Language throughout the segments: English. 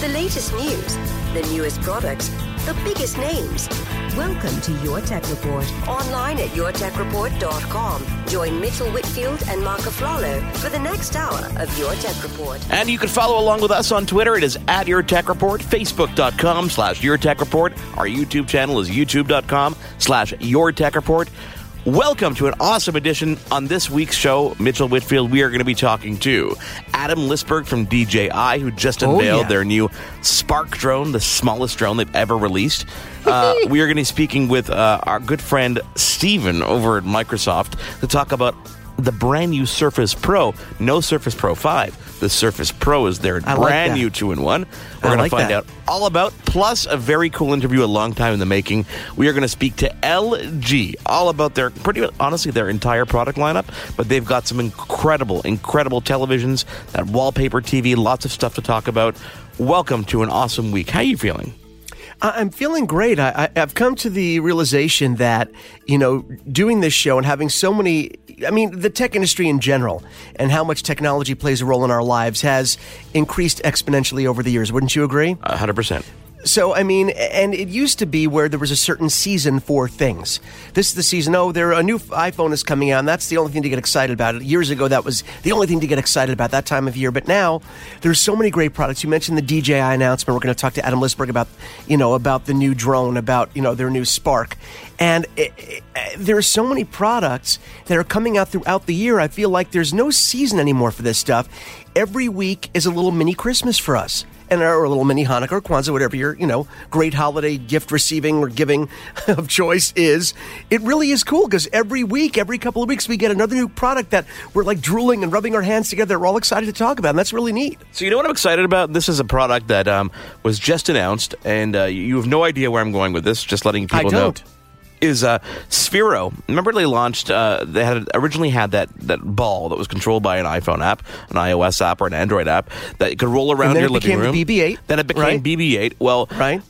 The latest news, the newest products, the biggest names. Welcome to Your Tech Report. Online at yourtechreport.com. Join Mitchell Whitfield and Mark Aflalo for the next hour of Your Tech Report. And you can follow along with us on Twitter. It is at Your Tech Report, Facebook.com slash Your Tech Report. Our YouTube channel is YouTube.com slash Your Tech Report. Welcome to an awesome edition on this week's show, Mitchell Whitfield. We are going to be talking to Adam Lisberg from DJI, who just Oh, unveiled yeah. their new Spark drone, the smallest drone they've ever released. Uh, we are going to be speaking with uh, our good friend Steven over at Microsoft to talk about the brand new Surface Pro. No Surface Pro 5. The Surface Pro is their I brand that. new two in one. We're going like to find that. out all about, plus a very cool interview, a long time in the making. We are going to speak to LG, all about their, pretty honestly, their entire product lineup, but they've got some incredible, incredible televisions, that wallpaper TV, lots of stuff to talk about. Welcome to an awesome week. How are you feeling? I- I'm feeling great. I, I, I've come to the realization that, you know, doing this show and having so many, I mean, the tech industry in general and how much technology plays a role in our lives has increased exponentially over the years. Wouldn't you agree? 100%. So, I mean, and it used to be where there was a certain season for things. This is the season, oh, there a new iPhone is coming out, and that's the only thing to get excited about. Years ago, that was the only thing to get excited about that time of year. But now, there's so many great products. You mentioned the DJI announcement. We're going to talk to Adam Lisberg about, you know, about the new drone, about, you know, their new Spark. And it, it, there are so many products that are coming out throughout the year. I feel like there's no season anymore for this stuff. Every week is a little mini Christmas for us and or a little mini Hanukkah or Kwanzaa, whatever your you know great holiday gift receiving or giving of choice is. It really is cool because every week, every couple of weeks, we get another new product that we're like drooling and rubbing our hands together. We're all excited to talk about, and that's really neat. So you know what I'm excited about? This is a product that um, was just announced, and uh, you have no idea where I'm going with this. Just letting people know. Is uh, Sphero? Remember they launched? Uh, they had originally had that that ball that was controlled by an iPhone app, an iOS app, or an Android app that could roll around your it living became room. the BB-8, Then it became right? BB-8. Well, right.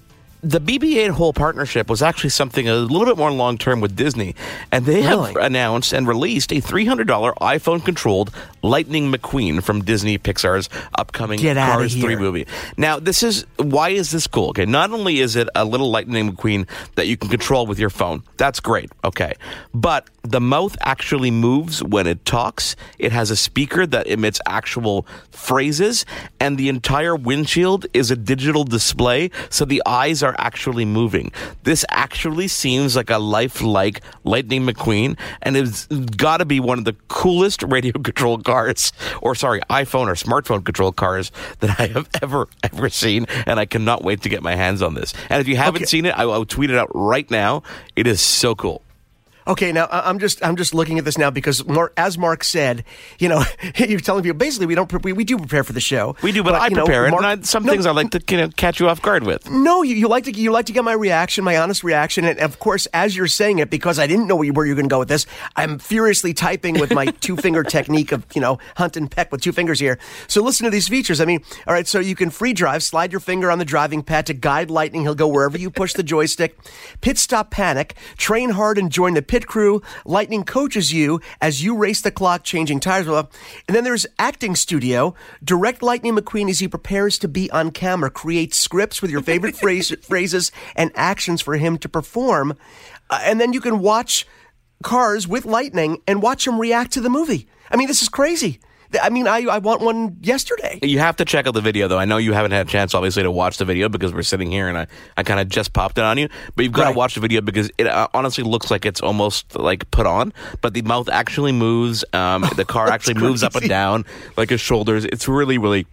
The BB-8 whole partnership was actually something a little bit more long term with Disney, and they Really? have announced and released a $300 iPhone-controlled Lightning McQueen from Disney Pixar's upcoming Get Cars 3 movie. Now, this is why is this cool? Okay, not only is it a little Lightning McQueen that you can control with your phone, that's great. Okay, but the mouth actually moves when it talks. It has a speaker that emits actual phrases, and the entire windshield is a digital display, so the eyes are actually moving. This actually seems like a lifelike Lightning McQueen, and it's got to be one of the coolest radio control cars, or sorry, iPhone or smartphone control cars that I have ever, ever seen, and I cannot wait to get my hands on this. And if you haven't Okay. seen it, I will tweet it out right now. It is so cool. Okay, now I- I'm just I'm just looking at this now because Mark, as Mark said, you know, you're telling people basically we don't we, we do prepare for the show. We do, but, I you know, prepare it, Mark- and I, some No, things I like to you know, catch you off guard with. No, you, you like to you like to get my reaction, my honest reaction, and of course, as you're saying it, because I didn't know where you were going to go with this, I'm furiously typing with my two finger technique of you know hunt and peck with two fingers here. So listen to these features. I mean, all right, so you can free drive, slide your finger on the driving pad to guide Lightning. He'll go wherever you push the joystick. Pit stop panic, train hard and join the pit crew. Lightning coaches you as you race the clock, changing tires. blah, blah. And then there's acting studio. Direct Lightning McQueen as he prepares to be on camera. Create scripts with your favorite phrase, phrases and actions for him to perform. Uh, and then you can watch Cars with Lightning and watch him react to the movie. I mean, this is crazy. I mean, I, I want one yesterday. You have to check out the video, though. I know you haven't had a chance, obviously, to watch the video because we're sitting here and I, I kind of just popped it on you. But you've got to watch the video because it uh, honestly looks like it's almost like put on, but the mouth actually moves. Um, the car actually moves up and down, like his shoulders. It's really, really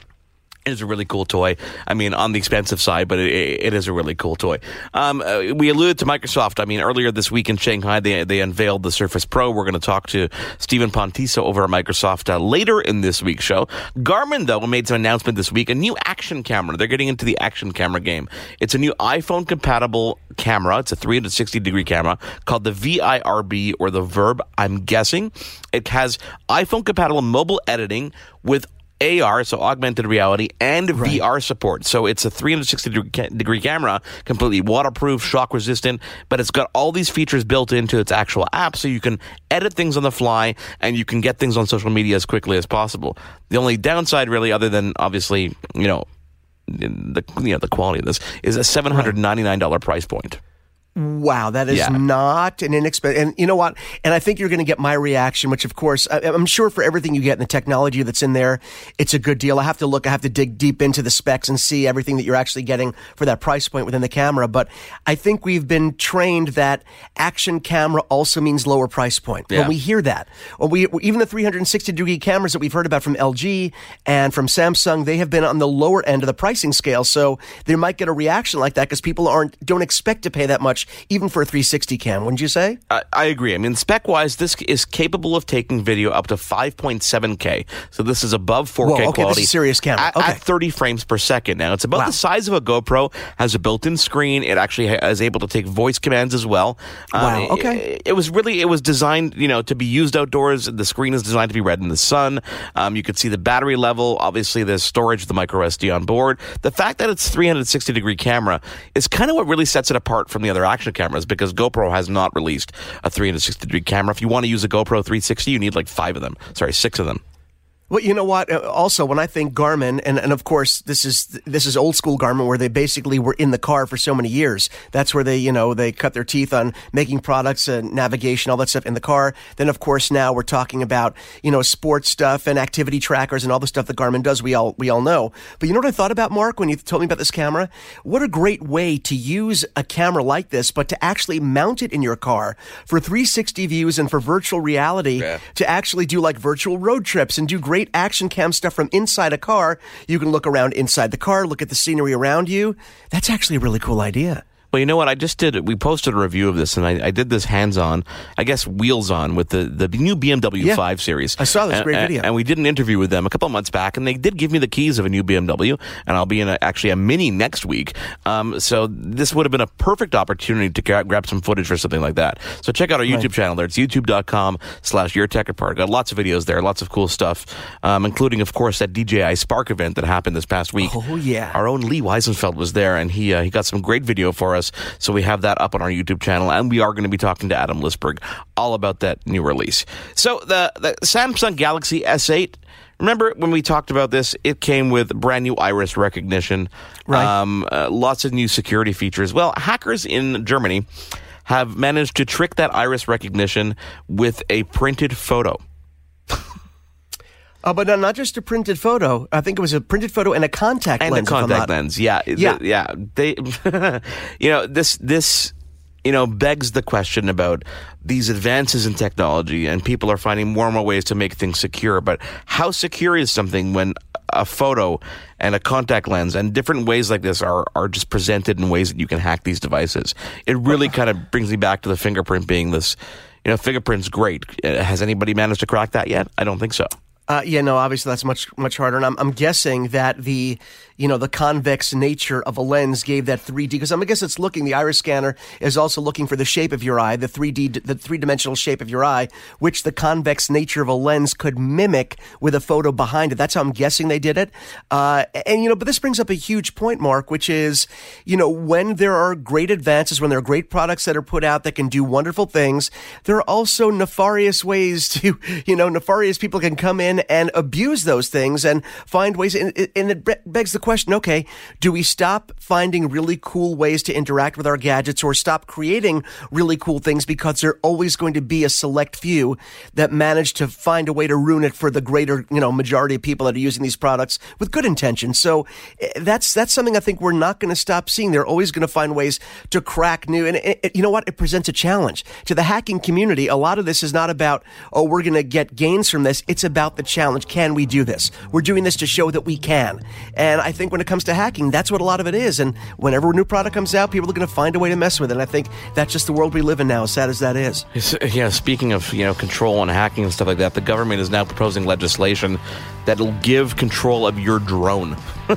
It is a really cool toy. I mean, on the expensive side, but it, it is a really cool toy. Um, uh, we alluded to Microsoft. I mean, earlier this week in Shanghai, they they unveiled the Surface Pro. We're going to talk to Stephen Pontiso over at Microsoft uh, later in this week's show. Garmin, though, made some announcement this week. A new action camera. They're getting into the action camera game. It's a new iPhone compatible camera. It's a 360 degree camera called the VIRB or the Verb. I'm guessing it has iPhone compatible mobile editing with AR, so augmented reality, and right. VR support. So it's a 360 degree camera, completely waterproof, shock resistant, but it's got all these features built into its actual app, so you can edit things on the fly and you can get things on social media as quickly as possible. The only downside, really, other than obviously, you know, the you know the quality of this is a seven hundred ninety nine dollar price point. Wow, that is yeah. not an inexpensive. And you know what? And I think you're going to get my reaction, which, of course, I, am sure for everything you get in the technology that's in there, it's a good deal. I have to look, I have to dig deep into the specs and see everything that you're actually getting for that price point within the camera. But I think we've been trained that action camera also means lower price point. Yeah. When we hear that, or we even the 360 degree cameras that we've heard about from LG and from Samsung, they have been on the lower end of the pricing scale. So they might get a reaction like that because people aren't don't expect to pay that much even for a 360 cam, wouldn't you say? I, I agree. I mean, spec wise, this is capable of taking video up to 5.7K. So this is above 4K Whoa, okay, quality. This is serious camera. At, okay. at 30 frames per second. Now, it's about wow. the size of a GoPro, has a built in screen. It actually is able to take voice commands as well. Wow. Um, okay. It, it, was really, it was designed, you know, to be used outdoors. The screen is designed to be read in the sun. Um, you could see the battery level. Obviously, there's storage, the micro SD on board. The fact that it's 360 degree camera is kind of what really sets it apart from the other action cameras because GoPro has not released a 360 degree camera. If you want to use a GoPro 360, you need like five of them. Sorry, six of them. Well, you know what? Uh, also, when I think Garmin, and, and of course, this is this is old school Garmin, where they basically were in the car for so many years. That's where they, you know, they cut their teeth on making products and navigation, all that stuff in the car. Then, of course, now we're talking about, you know, sports stuff and activity trackers and all the stuff that Garmin does. We all we all know. But you know what I thought about, Mark, when you told me about this camera? What a great way to use a camera like this, but to actually mount it in your car for 360 views and for virtual reality yeah. to actually do like virtual road trips and do great great action cam stuff from inside a car. You can look around inside the car, look at the scenery around you. That's actually a really cool idea. Well, you know what? I just did. We posted a review of this, and I, I did this hands-on, I guess wheels on with the, the new BMW yeah, 5 Series. I saw this and, great video, and we did an interview with them a couple months back, and they did give me the keys of a new BMW, and I'll be in a, actually a Mini next week. Um, so this would have been a perfect opportunity to grab, grab some footage for something like that. So check out our YouTube right. channel there. It's youtube.com/slash Your Tech Report. Got lots of videos there, lots of cool stuff, um, including of course that DJI Spark event that happened this past week. Oh yeah, our own Lee Weisenfeld was there, and he uh, he got some great video for us. So we have have that up on our YouTube channel, and we are going to be talking to Adam Lisberg all about that new release. So the, the Samsung Galaxy S8. Remember when we talked about this? It came with brand new iris recognition, right? Um, uh, lots of new security features. Well, hackers in Germany have managed to trick that iris recognition with a printed photo. Uh, but not just a printed photo. I think it was a printed photo and a contact and lens. And a contact lens. Yeah. Yeah. The, yeah. They, you know, this, this, you know, begs the question about these advances in technology and people are finding more and more ways to make things secure. But how secure is something when a photo and a contact lens and different ways like this are, are just presented in ways that you can hack these devices? It really kind of brings me back to the fingerprint being this, you know, fingerprint's great. Uh, has anybody managed to crack that yet? I don't think so. Uh, yeah, no, obviously that's much much harder, and I'm, I'm guessing that the you know, the convex nature of a lens gave that 3D, because I guess it's looking, the iris scanner is also looking for the shape of your eye, the 3D, the three dimensional shape of your eye, which the convex nature of a lens could mimic with a photo behind it. That's how I'm guessing they did it. Uh, and, you know, but this brings up a huge point, Mark, which is, you know, when there are great advances, when there are great products that are put out that can do wonderful things, there are also nefarious ways to, you know, nefarious people can come in and abuse those things and find ways, and, and it begs the question okay, do we stop finding really cool ways to interact with our gadgets or stop creating really cool things because there are always going to be a select few that manage to find a way to ruin it for the greater, you know, majority of people that are using these products with good intentions. So eh, that's, that's something I think we're not going to stop seeing. They're always going to find ways to crack new. And it, it, you know what? It presents a challenge to the hacking community. A lot of this is not about, oh, we're going to get gains from this. It's about the challenge. Can we do this? We're doing this to show that we can. And I think when it comes to hacking, that's what a lot of it is. And whenever a new product comes out, people are going to find a way to mess with it. And I think that's just the world we live in now, as sad as that is. Yeah, speaking of you know control and hacking and stuff like that, the government is now proposing legislation that'll give control of your drone.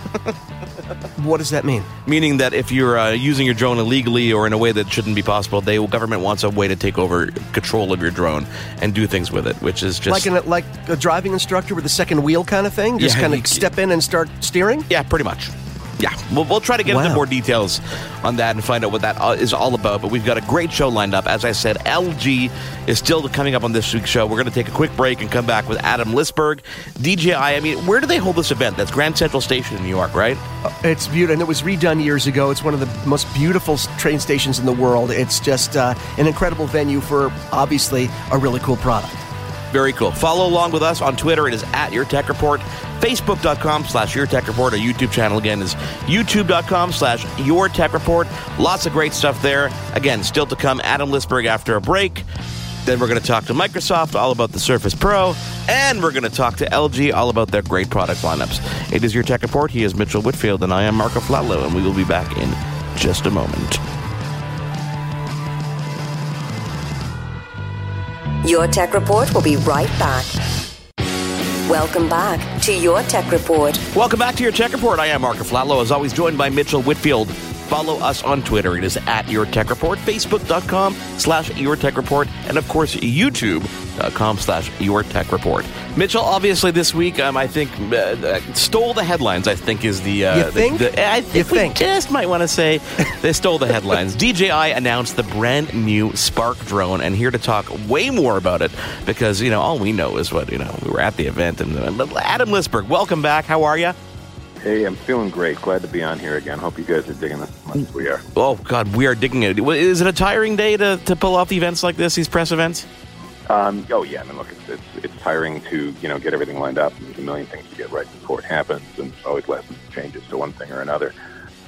what does that mean? Meaning that if you're uh, using your drone illegally or in a way that shouldn't be possible, the government wants a way to take over control of your drone and do things with it, which is just like an, like a driving instructor with a second wheel kind of thing. Just Yeah, kind of step in and start steering. Yeah, pretty much. Yeah, we'll, we'll try to get into more details on that and find out what that uh, all about. But we've got a great show lined up. As I said, LG is still coming up on this week's show. We're going to take a quick break and come back with Adam Lisberg, DJI. I mean, where do they hold this event? That's Grand Central Station in New York, right? It's beautiful, and it was redone years ago. It's one of the most beautiful train stations in the world. It's just uh, an incredible venue for obviously a really cool product. Very cool. Follow along with us on Twitter. It is at Your Tech Report. Facebook.com slash Your Tech Report. Our YouTube channel again is YouTube.com slash Your Tech Report. Lots of great stuff there. Again, still to come, Adam Lisberg after a break. Then we're going to talk to Microsoft all about the Surface Pro. And we're going to talk to LG all about their great product lineups. It is Your Tech Report. He is Mitchell Whitfield, and I am Mark Aflalo, and we will be back in just a moment. Your Tech Report will be right back. Welcome back to Your Tech Report. Welcome back to your Tech Report. I am Mark Aflalo, as always, joined by Mitchell Whitfield. Follow us on Twitter. It is at Your Tech Report, Facebook.com slash Your Tech Report, and of course, YouTube.com slash Your Tech Report. Mitchell, obviously, this week, um, I think, uh, uh, stole the headlines, I think, is the. Uh, You the- think? the- I think You we think? just might want to say they stole the headlines. DJI announced the brand new Spark drone, and here to talk way more about it because, you know, all we know is what, you know, we were at the event. And uh, Adam Lisberg, welcome back. How are you? Hey, I'm feeling great. Glad to be on here again. Hope you guys are digging this as much as we are. Oh God, we are digging it. Is it a tiring day to, to pull off events like this, these press events? Um, oh yeah, I mean, look, it's, it's it's tiring to you know get everything lined up. There's a million things to get right before it happens, and always last changes to one thing or another.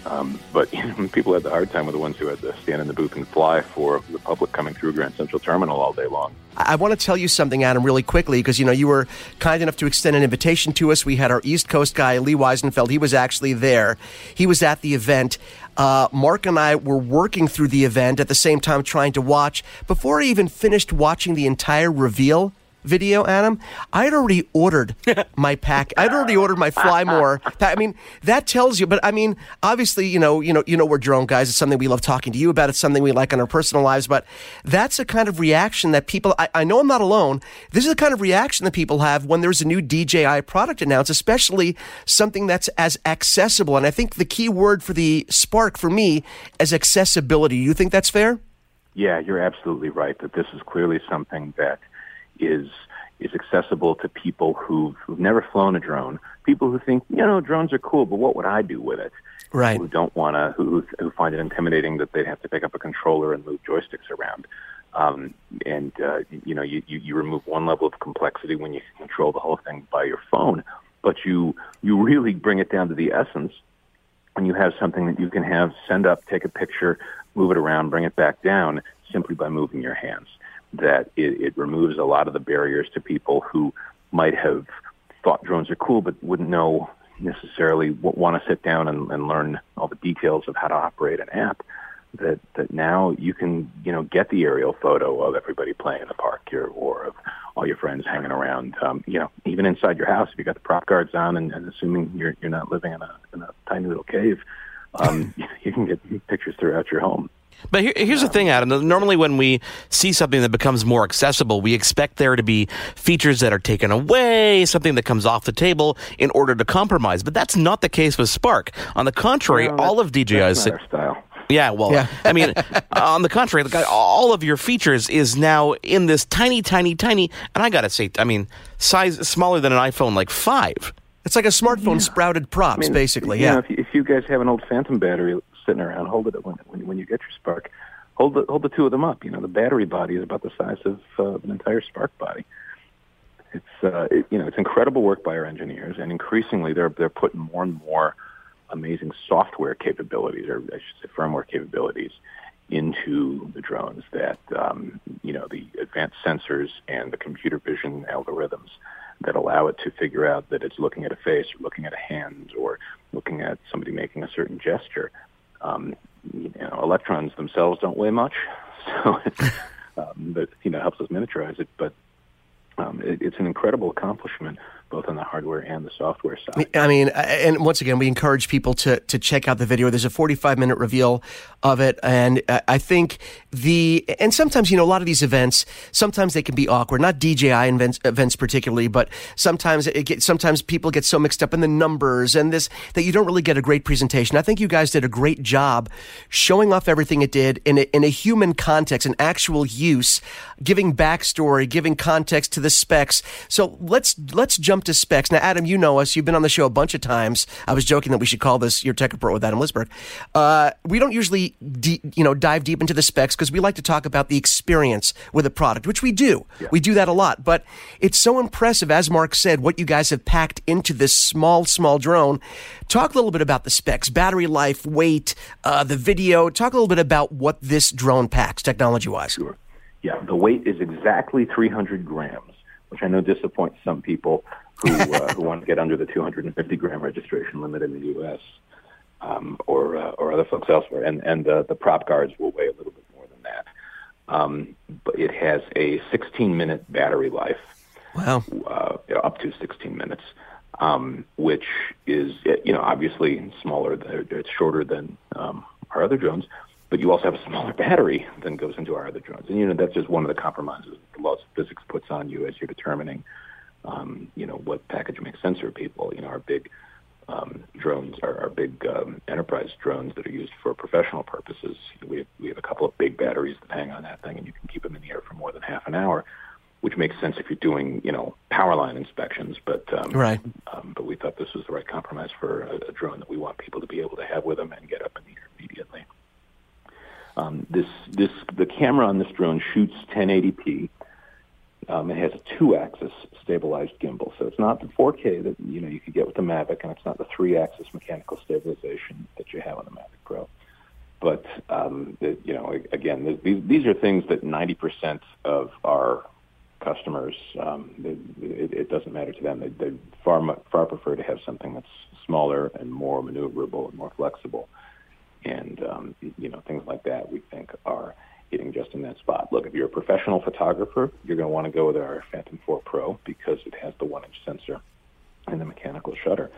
Um, but people had the hard time with the ones who had to stand in the booth and fly for the public coming through Grand Central Terminal all day long. I want to tell you something, Adam, really quickly, because you know you were kind enough to extend an invitation to us. We had our East Coast guy, Lee Weisenfeld. He was actually there. He was at the event. Uh, Mark and I were working through the event at the same time, trying to watch. Before I even finished watching the entire reveal video, Adam, I had already ordered my pack. I'd already ordered my Fly More. I mean, that tells you. But I mean, obviously, you know, you know, you know, we're drone guys. It's something we love talking to you about. It's something we like in our personal lives. But that's a kind of reaction that people. I, I know I'm not alone. This is the kind of reaction that people have when there's a new DJI product announced, especially something that's as accessible. And I think the key word for the Spark for me is accessibility. You think that's fair? Yeah, you're absolutely right that this is clearly something that is is accessible to people who've, who've never flown a drone, people who think, you know, drones are cool, but what would I do with it? Right. Who don't want to, who, who find it intimidating that they'd have to pick up a controller and move joysticks around. Um, and, uh, you know, you, you, you remove one level of complexity when you control the whole thing by your phone, but you, you really bring it down to the essence when you have something that you can have send up, take a picture, move it around, bring it back down simply by moving your hands. That it, it removes a lot of the barriers to people who might have thought drones are cool but wouldn't know necessarily want to sit down and, and learn all the details of how to operate an app. That that now you can you know get the aerial photo of everybody playing in the park here or of all your friends hanging around. Um, you know, even inside your house if you got the prop guards on and, and assuming you're you're not living in a in a tiny little cave, um, you can get pictures throughout your home. But here, here's the thing, Adam. Normally, when we see something that becomes more accessible, we expect there to be features that are taken away, something that comes off the table in order to compromise. But that's not the case with Spark. On the contrary, Well, all of DJI's That's not our style. Yeah, well, Yeah. I mean, on the contrary, the all of your features is now in this tiny, tiny, tiny, and I gotta say, I mean, size smaller than an iPhone, like five. It's like a smartphone sprouted props, I mean, basically. you Yeah. know, if, you, if you guys have an old Phantom battery sitting around, hold it when when, when you get your Spark. Hold the hold the two of them up. You know, the battery body is about the size of uh, an entire Spark body. It's uh, it, you know it's incredible work by our engineers, and increasingly they're they're putting more and more amazing software capabilities, or I should say firmware capabilities, into the drones. That um, you know the advanced sensors and the computer vision algorithms that allow it to figure out that it's looking at a face or looking at a hand or looking at somebody making a certain gesture. Um, you know, electrons themselves don't weigh much, so um, but you know helps us miniaturize it. But um, it, it's an incredible accomplishment both on the hardware and the software side. I mean, and once again, we encourage people to to check out the video. There's a 45 minute reveal of it, and uh, I think the and sometimes you know a lot of these events sometimes they can be awkward. Not DJI events, events particularly, but sometimes it get, sometimes people get so mixed up in the numbers and this that you don't really get a great presentation. I think you guys did a great job showing off everything it did in a, in a human context, an actual use, giving backstory, giving context to the specs. So let's let's jump to specs. Now, Adam, you know us. You've been on the show a bunch of times. I was joking that we should call this your tech report with Adam Lisberg. Uh, we don't usually, de- you know, dive deep into the specs because we like to talk about the experience with a product, which we do. Yeah. We do that a lot. But it's so impressive, as Mark said, what you guys have packed into this small, small drone. Talk a little bit about the specs, battery life, weight, uh, the video. Talk a little bit about what this drone packs, technology-wise. Sure. Yeah, the weight is exactly 300 grams, which I know disappoints some people who, uh, who want to get under the 250 gram registration limit in the U.S. Um, or uh, or other folks elsewhere, and and uh, the prop guards will weigh a little bit more than that. Um, but it has a 16 minute battery life. Wow. Uh, up to 16 minutes, um, which is you know obviously smaller. It's shorter than um, our other drones, but you also have a smaller battery than goes into our other drones. And you know that's just one of the compromises the laws of physics puts on you as you're determining um, you know, what package makes sense for people. You know, our big um, drones, our, our big um, enterprise drones that are used for professional purposes. We have, we have a couple of big batteries that hang on that thing, and you can keep them in the air for more than half an hour, which makes sense if you're doing, you know, power line inspections. But um, right. Um, but we thought this was the right compromise for a, a drone that we want people to be able to have with them and get up in the air immediately. Um, this this the camera on this drone shoots 1080p. Um, it has a two-axis stabilized gimbal, so it's not the 4K that you know you could get with the Mavic, and it's not the three-axis mechanical stabilization that you have on the Mavic Pro. But um, it, you know, again, these, these are things that 90% of our customers, um, it, it doesn't matter to them. They, they far far prefer to have something that's smaller and more maneuverable and more flexible, and um, you know, things like that we think are hitting just in that spot. Look, if you're a professional photographer, you're going to want to go with our Phantom 4 Pro because it has the one inch sensor and the mechanical shutter.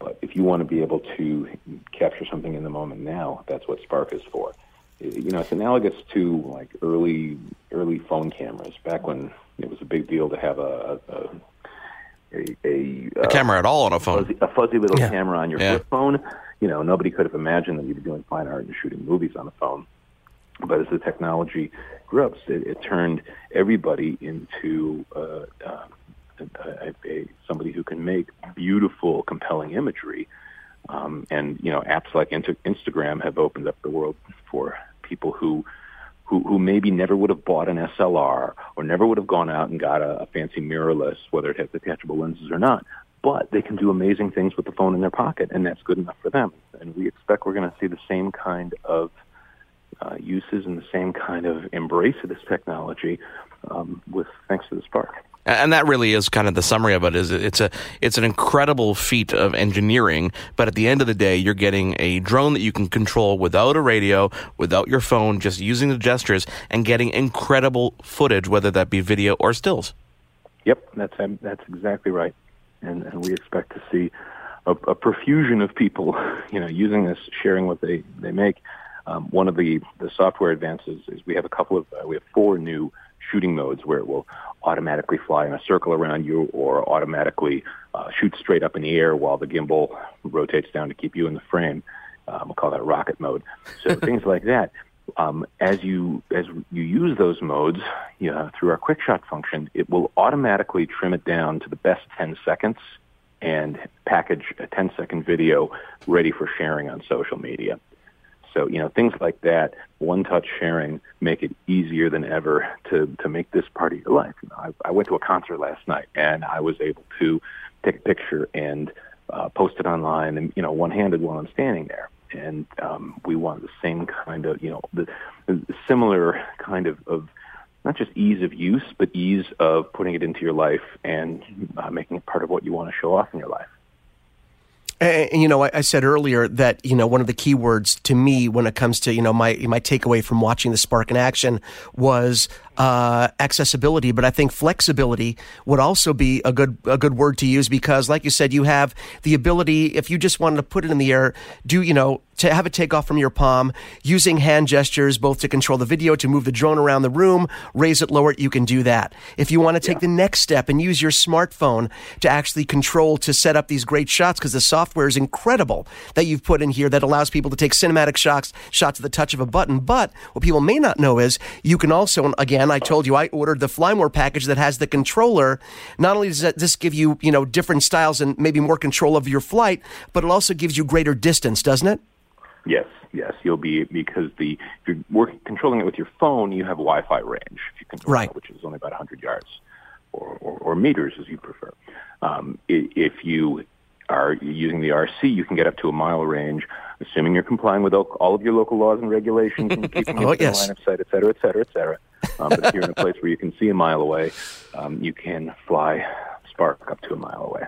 But if you want to be able to capture something in the moment now, that's what Spark is for. You know, it's analogous to like early early phone cameras back when it was a big deal to have a a, a, a, a camera at all on a phone, fuzzy, a fuzzy little yeah. camera on your yeah. flip phone. You know, nobody could have imagined that you'd be doing fine art and shooting movies on a phone. But as the technology grew up, it, it turned everybody into uh, uh, a, a, somebody who can make beautiful, compelling imagery. Um, and you know, apps like Instagram have opened up the world for people who, who who maybe never would have bought an SLR or never would have gone out and got a, a fancy mirrorless, whether it has detachable lenses or not. But they can do amazing things with the phone in their pocket, and that's good enough for them. And we expect we're going to see the same kind of uh, uses and the same kind of embrace of this technology um, with thanks to the Spark. And that really is kind of the summary of it. Is it's a it's an incredible feat of engineering, but at the end of the day, you're getting a drone that you can control without a radio, without your phone, just using the gestures and getting incredible footage, whether that be video or stills. Yep, that's that's exactly right, and, and we expect to see a, a profusion of people, you know, using this, sharing what they they make. Um, one of the, the software advances is we have a couple of, uh, we have four new shooting modes where it will automatically fly in a circle around you or automatically uh, shoot straight up in the air while the gimbal rotates down to keep you in the frame. Um, we'll call that rocket mode. So things like that. Um, as you as you use those modes yeah, through our quick shot function, it will automatically trim it down to the best 10 seconds and package a 10 second video ready for sharing on social media. So, you know, things like that, one touch sharing, make it easier than ever to, to make this part of your life. You know, I, I went to a concert last night and I was able to take a picture and uh, post it online and, you know, one handed while I'm standing there. And um, we want the same kind of, you know, the, the similar kind of, of not just ease of use, but ease of putting it into your life and uh, making it part of what you want to show off in your life. And, you know, I, I, said earlier that you know one of the key words to me when it comes to you know my my takeaway from watching the Spark in action was uh, accessibility, but I think flexibility would also be a good a good word to use because, like you said, you have the ability if you just wanted to put it in the air, do you know to have it take off from your palm using hand gestures, both to control the video, to move the drone around the room, raise it, lower it, you can do that. If you want to take yeah. the next step and use your smartphone to actually control to set up these great shots, because the software is incredible that you've put in here that allows people to take cinematic shots, shots at the touch of a button. But what people may not know is you can also, again, again, I told you I ordered the Flymore package that has the controller. Not only does this give you, you know, different styles and maybe more control of your flight, but it also gives you greater distance, doesn't it? Yes, yes, you'll be because the if you're working controlling it with your phone, you have Wi-Fi range, if you control right. it, which is only about 100 yards or, or, or meters, as you prefer. Um, if you are using the RC, you can get up to a mile range, assuming you're complying with all of your local laws and regulations and keeping oh, it yes. line of sight, et cetera, et cetera, et cetera. Um, but if you're in a place where you can see a mile away, um, you can fly Spark up to a mile away.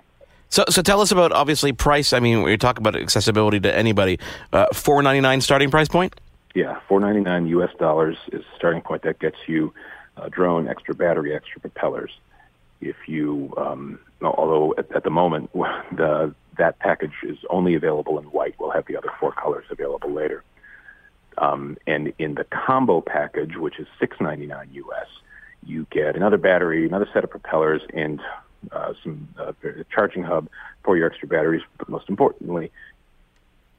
So, so tell us about obviously price. I mean, when you talk about accessibility to anybody, uh, four ninety nine starting price point. Yeah, four ninety nine U.S. dollars is the starting point. That gets you a drone, extra battery, extra propellers. If you, um, although at, at the moment the that package is only available in white, we'll have the other four colors available later. Um, and in the combo package, which is six ninety nine US, you get another battery, another set of propellers, and uh, some uh, charging hub for your extra batteries. But most importantly,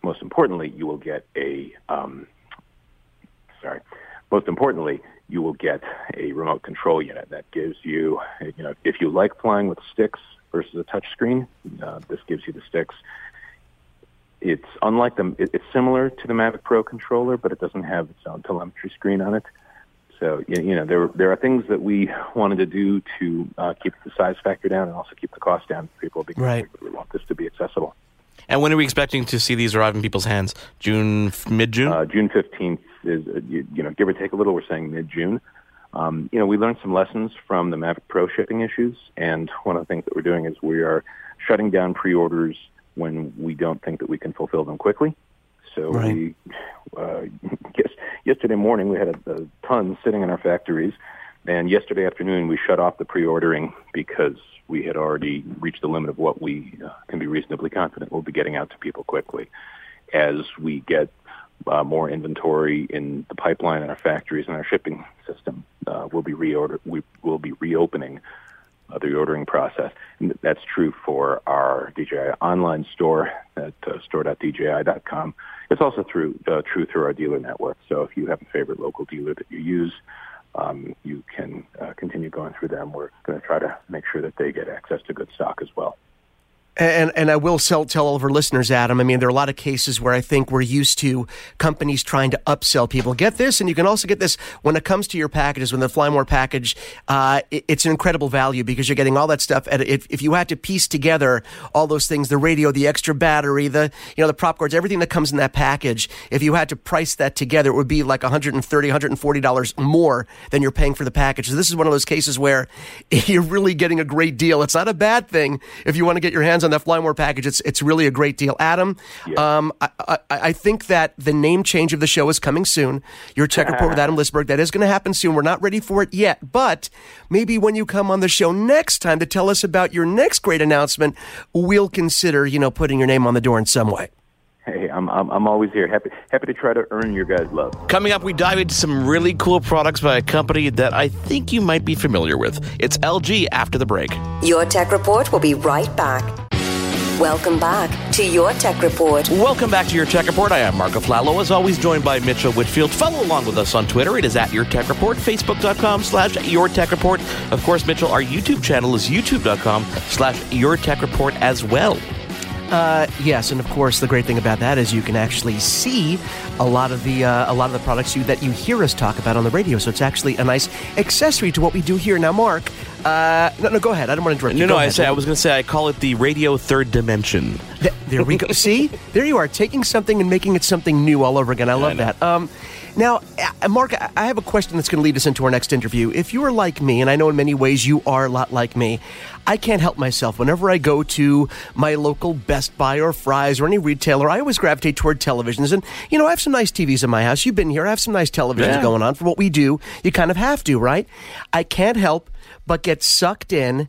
most importantly, you will get a um, sorry. Most importantly, you will get a remote control unit that gives you, you know, if you like flying with sticks versus a touch screen, uh, this gives you the sticks it's unlike the it's similar to the Mavic Pro controller, but it doesn't have its own telemetry screen on it. So you know there there are things that we wanted to do to uh, keep the size factor down and also keep the cost down for people because right. we want this to be accessible. And when are we expecting to see these arrive in people's hands? June, mid June. Uh, June fifteenth is uh, you, you, know give or take a little. We're saying mid June. Um, you know we learned some lessons from the Mavic Pro shipping issues, and one of the things that we're doing is we are shutting down pre-orders when we don't think that we can fulfill them quickly. So right. we, uh, yes, yesterday morning we had a, a ton sitting in our factories, and yesterday afternoon we shut off the pre-ordering because we had already reached the limit of what we uh, can be reasonably confident we'll be getting out to people quickly. As we get uh, more inventory in the pipeline in our factories and our shipping system, uh, we'll be reorder we will be reopening uh, the ordering process. And that's true for our DJI online store at uh, store.dji.com. It's also through, uh, true through our dealer network. So if you have a favorite local dealer that you use, um, you can uh, continue going through them. We're going to try to make sure that they get access to good stock as well. And and I will tell, tell all of our listeners, Adam. I mean, there are a lot of cases where I think we're used to companies trying to upsell people. Get this, and you can also get this when it comes to your packages. When the Flymore package, uh, it, it's an incredible value because you're getting all that stuff. And if, if you had to piece together all those things, the radio, the extra battery, the you know the prop guards, everything that comes in that package, if you had to price that together, it would be like 130 140 dollars more than you're paying for the package. So this is one of those cases where you're really getting a great deal. It's not a bad thing if you want to get your hands on that Flymore package. It's it's really a great deal. Adam, yeah. um, I, I, I, think that the name change of the show is coming soon. Your tech report with Adam Lisberg. That is going to happen soon. We're not ready for it yet, but maybe when you come on the show next time to tell us about your next great announcement, we'll consider you know putting your name on the door in some way. Hey, I'm, I'm, I'm always here. Happy happy to try to earn your guys' love. Coming up, we dive into some really cool products by a company that I think you might be familiar with. It's LG after the break. Your Tech Report will be right back. Welcome back to Your Tech Report. Welcome back to Your Tech Report. I am Mark Aflalo, as always joined by Mitchell Whitfield. Follow along with us on Twitter. It is at Your Tech Report, Facebook.com slash Your Tech Report. Of course, Mitchell, our YouTube channel is YouTube.com slash Your Tech Report as well. Uh, yes, and of course, the great thing about that is you can actually see a lot of the uh, a lot of the products you, that you hear us talk about on the radio. So it's actually a nice accessory to what we do here. Now, Mark, uh, no, no, go ahead. I don't want to interrupt no, you. No, no, I say I was going to say I call it the radio third dimension. The, There we go. See, there you are, taking something and making it something new all over again. I love that. Um, now, uh, Mark, I have a question that's going to lead us into our next interview. If you are like me, and I know in many ways you are a lot like me, I can't help myself. Whenever I go to my local Best Buy or Fry's or any retailer, I always gravitate toward televisions. And, you know, I have some nice TVs in my house. You've been here. I have some nice televisions Yeah. going on. For what we do, you kind of have to, right? I can't help but get sucked in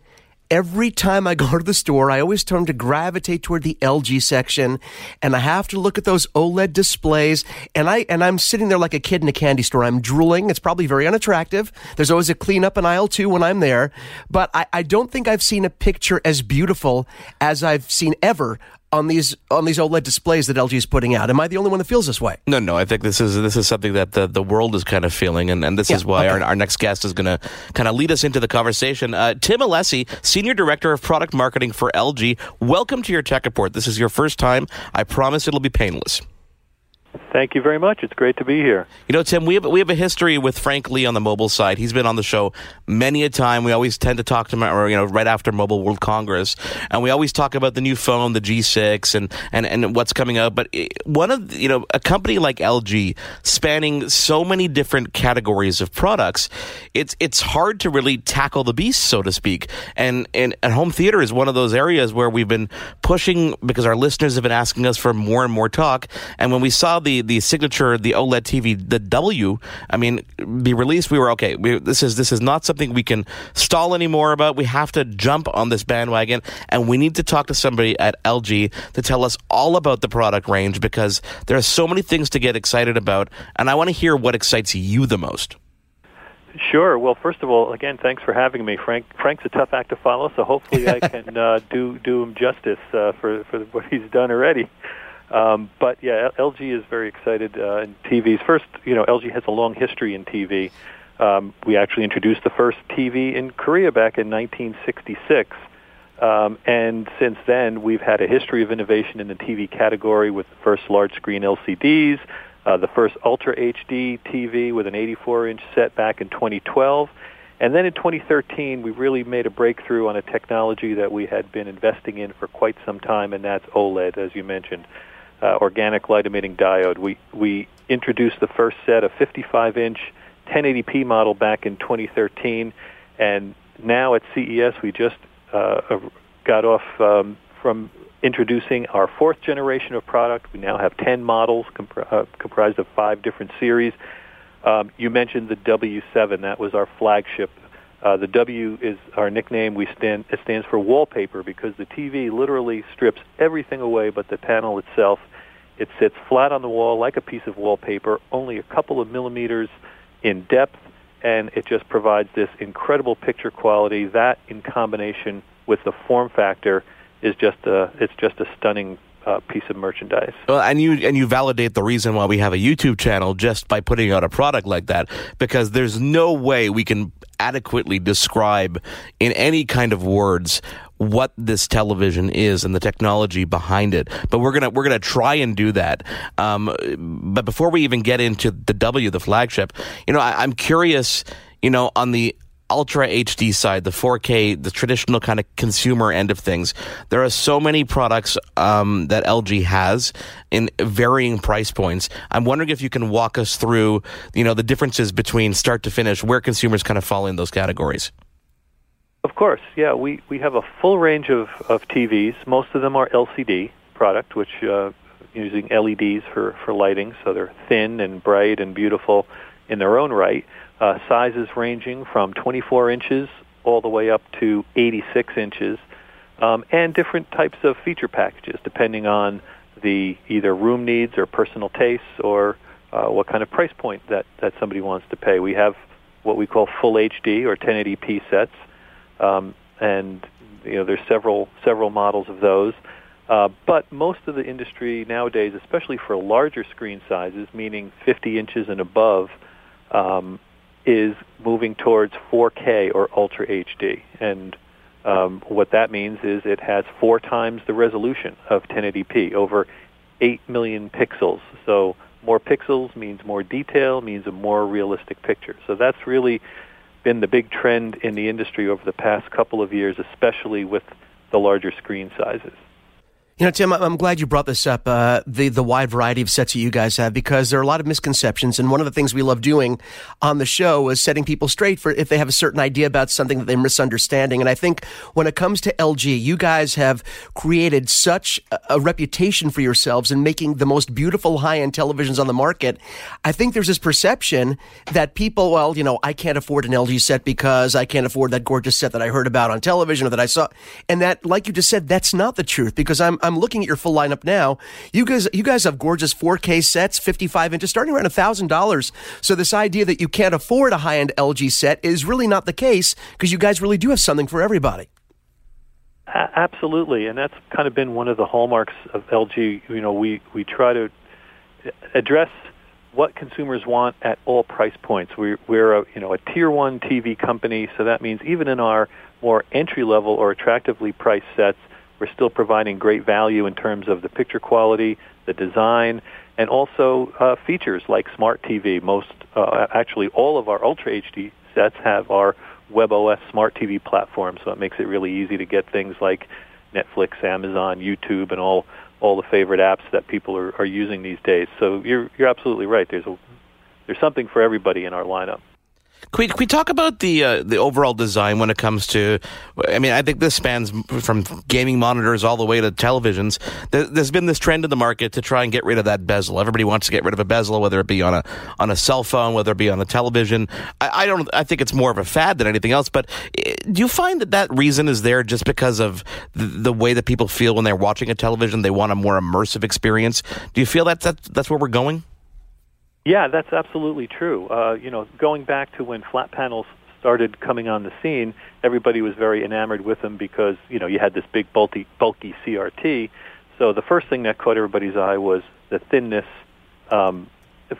Every time I go to the store, I always turn to gravitate toward the LG section, and I have to look at those OLED displays. And I and I'm sitting there like a kid in a candy store. I'm drooling. It's probably very unattractive. There's always a cleanup in aisle two when I'm there, but I, I don't think I've seen a picture as beautiful as I've seen ever on these on these OLED displays that LG is putting out. Am I the only one that feels this way? No, no. I think this is this is something that the, the world is kind of feeling, and, and this Yeah, is why okay. our, our next guest is going to kind of lead us into the conversation. Uh, Tim Alessi, Senior Director of Product Marketing for LG. Welcome to your Tech Report. This is your first time. I promise it'll be painless. Thank you very much. It's great to be here. You know, Tim, we have we have a history with Frank Lee on the mobile side. He's been on the show many a time. We always tend to talk to him, or you know, right after Mobile World Congress, and we always talk about the new phone, the G6, and and and what's coming up. But eh, one of you know, a company like LG, spanning so many different categories of products, it's it's hard to really tackle the beast, so to speak. And and, and home theater is one of those areas where we've been pushing because our listeners have been asking us for more and more talk. And when we saw the the signature, the OLED TV, the W, I mean, be released, we were okay. We, this is this is not something we can stall anymore about. We have to jump on this bandwagon, and we need to talk to somebody at LG to tell us all about the product range because there are so many things to get excited about, and I want to hear what excites you the most. Sure. Well, first of all, again, thanks for having me, Frank. Frank's a tough act to follow, so hopefully I can uh, do do him justice uh, for for what he's done already. Um, but yeah, LG is very excited uh, in TVs. First, you know, LG has a long history in TV. Um, we actually introduced the first TV in Korea back in 1966. Um, and since then, we've had a history of innovation in the TV category with the first large screen LCDs, uh, the first Ultra HD TV with an 84 inch set back in 2012. And then in 2013, we really made a breakthrough on a technology that we had been investing in for quite some time, and that's OLED, as you mentioned, uh, organic light emitting diode. We, we introduced the first set of 55 inch 1080p model back in 2013, and now at CES we just uh, got off um, from introducing our fourth generation of product. We now have 10 models uh, comprised of five different series. Um, you mentioned the W7. That was our flagship. Uh, the W is our nickname. We stand it stands for wallpaper because the TV literally strips everything away but the panel itself. It sits flat on the wall like a piece of wallpaper, only a couple of millimeters in depth, and it just provides this incredible picture quality. That, in combination with the form factor, is just a it's just a stunning uh, piece of merchandise. Well, and you and you validate the reason why we have a YouTube channel just by putting out a product like that because there's no way we can adequately describe in any kind of words what this television is and the technology behind it. But we're gonna we're gonna try and do that. Um, but before we even get into the W, the flagship, you know, I, I'm curious. You know, on the Ultra HD side, the 4K, the traditional kind of consumer end of things, there are so many products um, that LG has in varying price points. I'm wondering if you can walk us through, you know, the differences between start to finish, where consumers kind of fall in those categories. Of course, yeah. We, we have a full range of, of TVs. Most of them are LCD product, which uh, using LEDs for, for lighting, so they're thin and bright and beautiful in their own right. Uh, sizes ranging from 24 inches all the way up to 86 inches, um, and different types of feature packages depending on the either room needs or personal tastes or uh, what kind of price point that, that somebody wants to pay. We have what we call full HD or 1080p sets, um, and you know there's several several models of those. Uh, but most of the industry nowadays, especially for larger screen sizes, meaning 50 inches and above, um, is moving towards 4K or Ultra HD. And um, what that means is it has four times the resolution of 1080p, over 8 million pixels. So more pixels means more detail, means a more realistic picture. So that's really been the big trend in the industry over the past couple of years, especially with the larger screen sizes. You know, Tim, I'm glad you brought this up, uh, the, the wide variety of sets that you guys have, because there are a lot of misconceptions. And one of the things we love doing on the show is setting people straight for if they have a certain idea about something that they're misunderstanding. And I think when it comes to LG, you guys have created such a, a reputation for yourselves in making the most beautiful high end televisions on the market. I think there's this perception that people, well, you know, I can't afford an LG set because I can't afford that gorgeous set that I heard about on television or that I saw. And that, like you just said, that's not the truth because I'm, I'm looking at your full lineup now. You guys, you guys have gorgeous 4K sets, 55 inches, starting around thousand dollars. So this idea that you can't afford a high end LG set is really not the case because you guys really do have something for everybody. absolutely, and that's kind of been one of the hallmarks of LG. You know, we we try to address what consumers want at all price points. We're, we're a, you know, a tier one TV company, so that means even in our more entry level or attractively priced sets, we're still providing great value in terms of the picture quality, the design, and also uh, features like Smart TV. Most, uh, actually, all of our Ultra HD sets have our WebOS Smart TV platform, so it makes it really easy to get things like Netflix, Amazon, YouTube, and all all the favorite apps that people are, are using these days. So you're you're absolutely right. There's a there's something for everybody in our lineup. Can we, can we talk about the uh, the overall design when it comes to? I mean, I think this spans from gaming monitors all the way to televisions. There's been this trend in the market to try and get rid of that bezel. Everybody wants to get rid of a bezel, whether it be on a on a cell phone, whether it be on a television. I, I don't. I think it's more of a fad than anything else. But eh, do you find that that reason is there just because of the, the way that people feel when they're watching a television? They want a more immersive experience. Do you feel that that's, that's where we're going? Yeah, that's absolutely true. Uh, you know, going back to when flat panels started coming on the scene, everybody was very enamored with them because you know you had this big bulky bulky CRT. So the first thing that caught everybody's eye was the thinness um,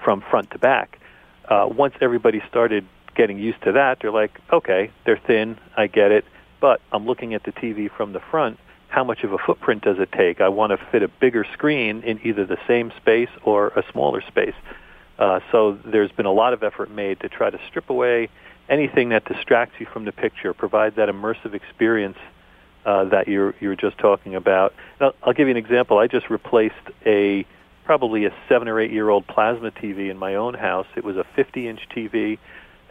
from front to back. Uh, once everybody started getting used to that, they're like, okay, they're thin, I get it, but I'm looking at the TV from the front. How much of a footprint does it take? I want to fit a bigger screen in either the same space or a smaller space. Uh, so there's been a lot of effort made to try to strip away anything that distracts you from the picture, provide that immersive experience uh, that you're you're just talking about. Now, I'll give you an example. I just replaced a probably a seven or eight year old plasma TV in my own house. It was a 50 inch TV.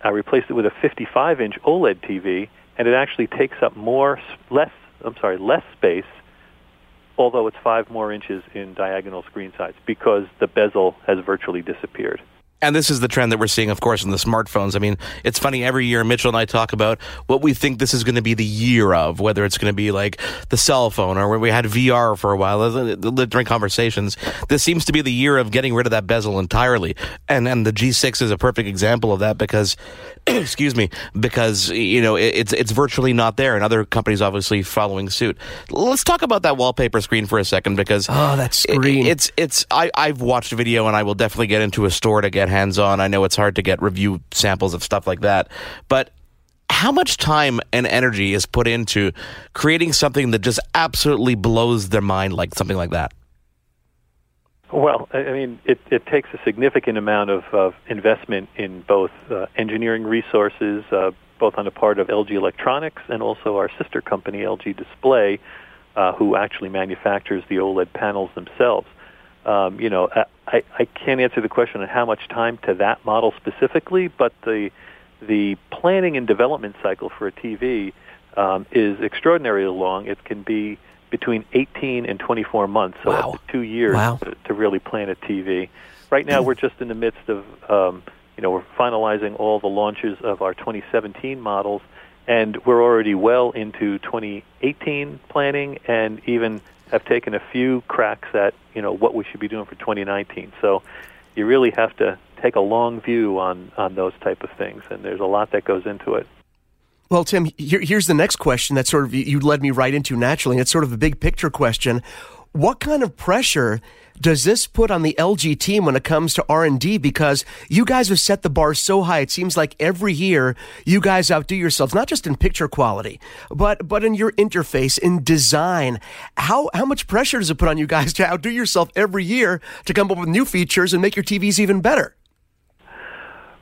I replaced it with a 55 inch OLED TV, and it actually takes up more less I'm sorry less space although it's five more inches in diagonal screen size because the bezel has virtually disappeared. And this is the trend that we're seeing, of course, in the smartphones. I mean, it's funny every year Mitchell and I talk about what we think this is going to be the year of, whether it's going to be like the cell phone or where we had VR for a while during conversations. This seems to be the year of getting rid of that bezel entirely. And and the G6 is a perfect example of that because excuse me, because you know it's it's virtually not there, and other companies obviously following suit. Let's talk about that wallpaper screen for a second because oh, that screen. It, it's it's I I've watched a video and I will definitely get into a store to get hands on. I know it's hard to get review samples of stuff like that, but how much time and energy is put into creating something that just absolutely blows their mind like something like that? Well, I mean, it, it takes a significant amount of, of investment in both uh, engineering resources, uh, both on the part of LG Electronics and also our sister company, LG Display, uh, who actually manufactures the OLED panels themselves. Um, you know, I, I can't answer the question on how much time to that model specifically, but the the planning and development cycle for a TV um, is extraordinarily long. It can be between 18 and 24 months, so wow. two years wow. to, to, really plan a TV. Right now, we're just in the midst of, um, you know, we're finalizing all the launches of our 2017 models, and we're already well into 2018 planning, and even have taken a few cracks at, you know, what we should be doing for 2019. So, you really have to take a long view on on those type of things, and there's a lot that goes into it. Well, Tim, here, here's the next question that sort of you led me right into naturally. And it's sort of a big picture question. What kind of pressure does this put on the LG team when it comes to R&D because you guys have set the bar so high it seems like every year you guys outdo yourselves not just in picture quality but but in your interface in design. How how much pressure does it put on you guys to outdo yourself every year to come up with new features and make your TVs even better?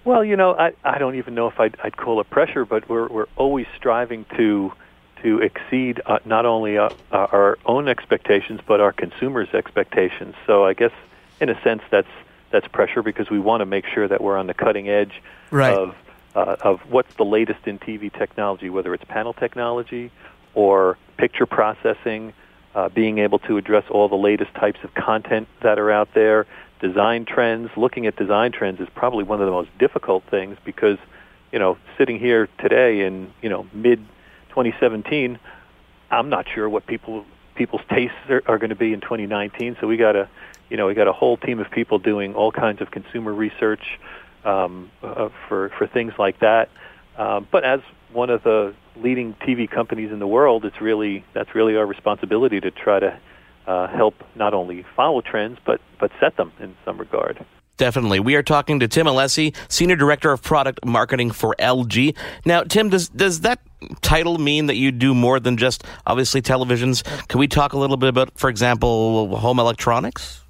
Well, you know, I I don't even know if I'd, I'd call it pressure, but we're we're always striving to to exceed uh, not only uh, our own expectations but our consumers' expectations. So I guess in a sense that's that's pressure because we want to make sure that we're on the cutting edge right. of uh, of what's the latest in TV technology, whether it's panel technology or picture processing, uh, being able to address all the latest types of content that are out there, design trends. Looking at design trends is probably one of the most difficult things because, you know, sitting here today in you know mid 2017, I'm not sure what people people's tastes are, are going to be in 2019. So we got a, you know, we got a whole team of people doing all kinds of consumer research um, uh, for for things like that. Um, but as one of the leading TV companies in the world, it's really that's really our responsibility to try to uh, help not only follow trends but but set them in some regard. Definitely. We are talking to Tim Alessi, Senior Director of Product Marketing for LG. Now, Tim, does does that title mean that you do more than just obviously televisions? Can we talk a little bit about, for example, home electronics?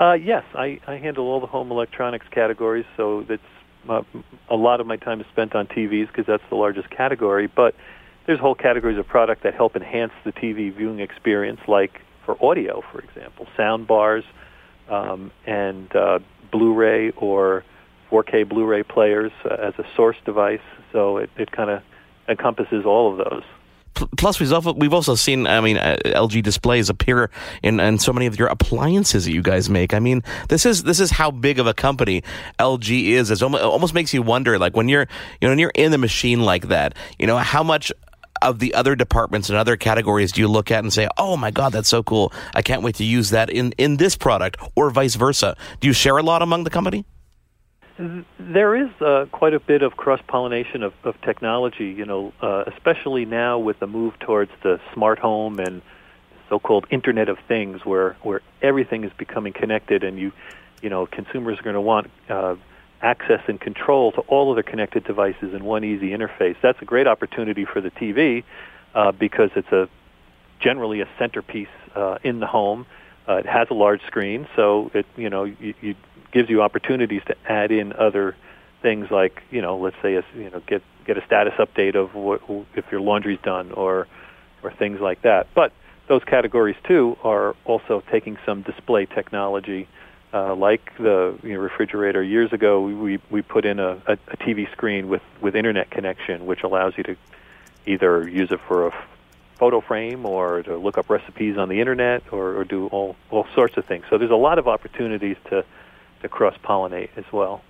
Uh, yes, I, I handle all the home electronics categories, so that's uh, a lot of my time is spent on TVs because that's the largest category. But there's whole categories of product that help enhance the TV viewing experience, like for audio, for example, sound bars um, and uh, Blu-ray or 4K Blu-ray players uh, as a source device. So it, it kind of encompasses all of those. Plus, we've also, seen, I mean, uh, LG displays appear in, in so many of your appliances that you guys make. I mean, this is this is how big of a company LG is. It almost, almost makes you wonder, like when you're you know when you're in the machine like that, you know how much of the other departments and other categories do you look at and say, "Oh my God, that's so cool! I can't wait to use that in in this product," or vice versa? Do you share a lot among the company? There is uh, quite a bit of cross pollination of, of technology, you know, uh, especially now with the move towards the smart home and so-called Internet of Things, where where everything is becoming connected, and you, you know, consumers are going to want uh, access and control to all of their connected devices in one easy interface. That's a great opportunity for the TV uh, because it's a generally a centerpiece uh, in the home. Uh, it has a large screen, so it you know you, you gives you opportunities to add in other things like you know let's say a, you know get get a status update of what, if your laundry's done or or things like that. But those categories too are also taking some display technology. Uh, like the you know, refrigerator years ago, we we put in a, a, a TV screen with with internet connection, which allows you to either use it for a photo frame or to look up recipes on the internet or, or do all all sorts of things. So there's a lot of opportunities to to cross pollinate as well.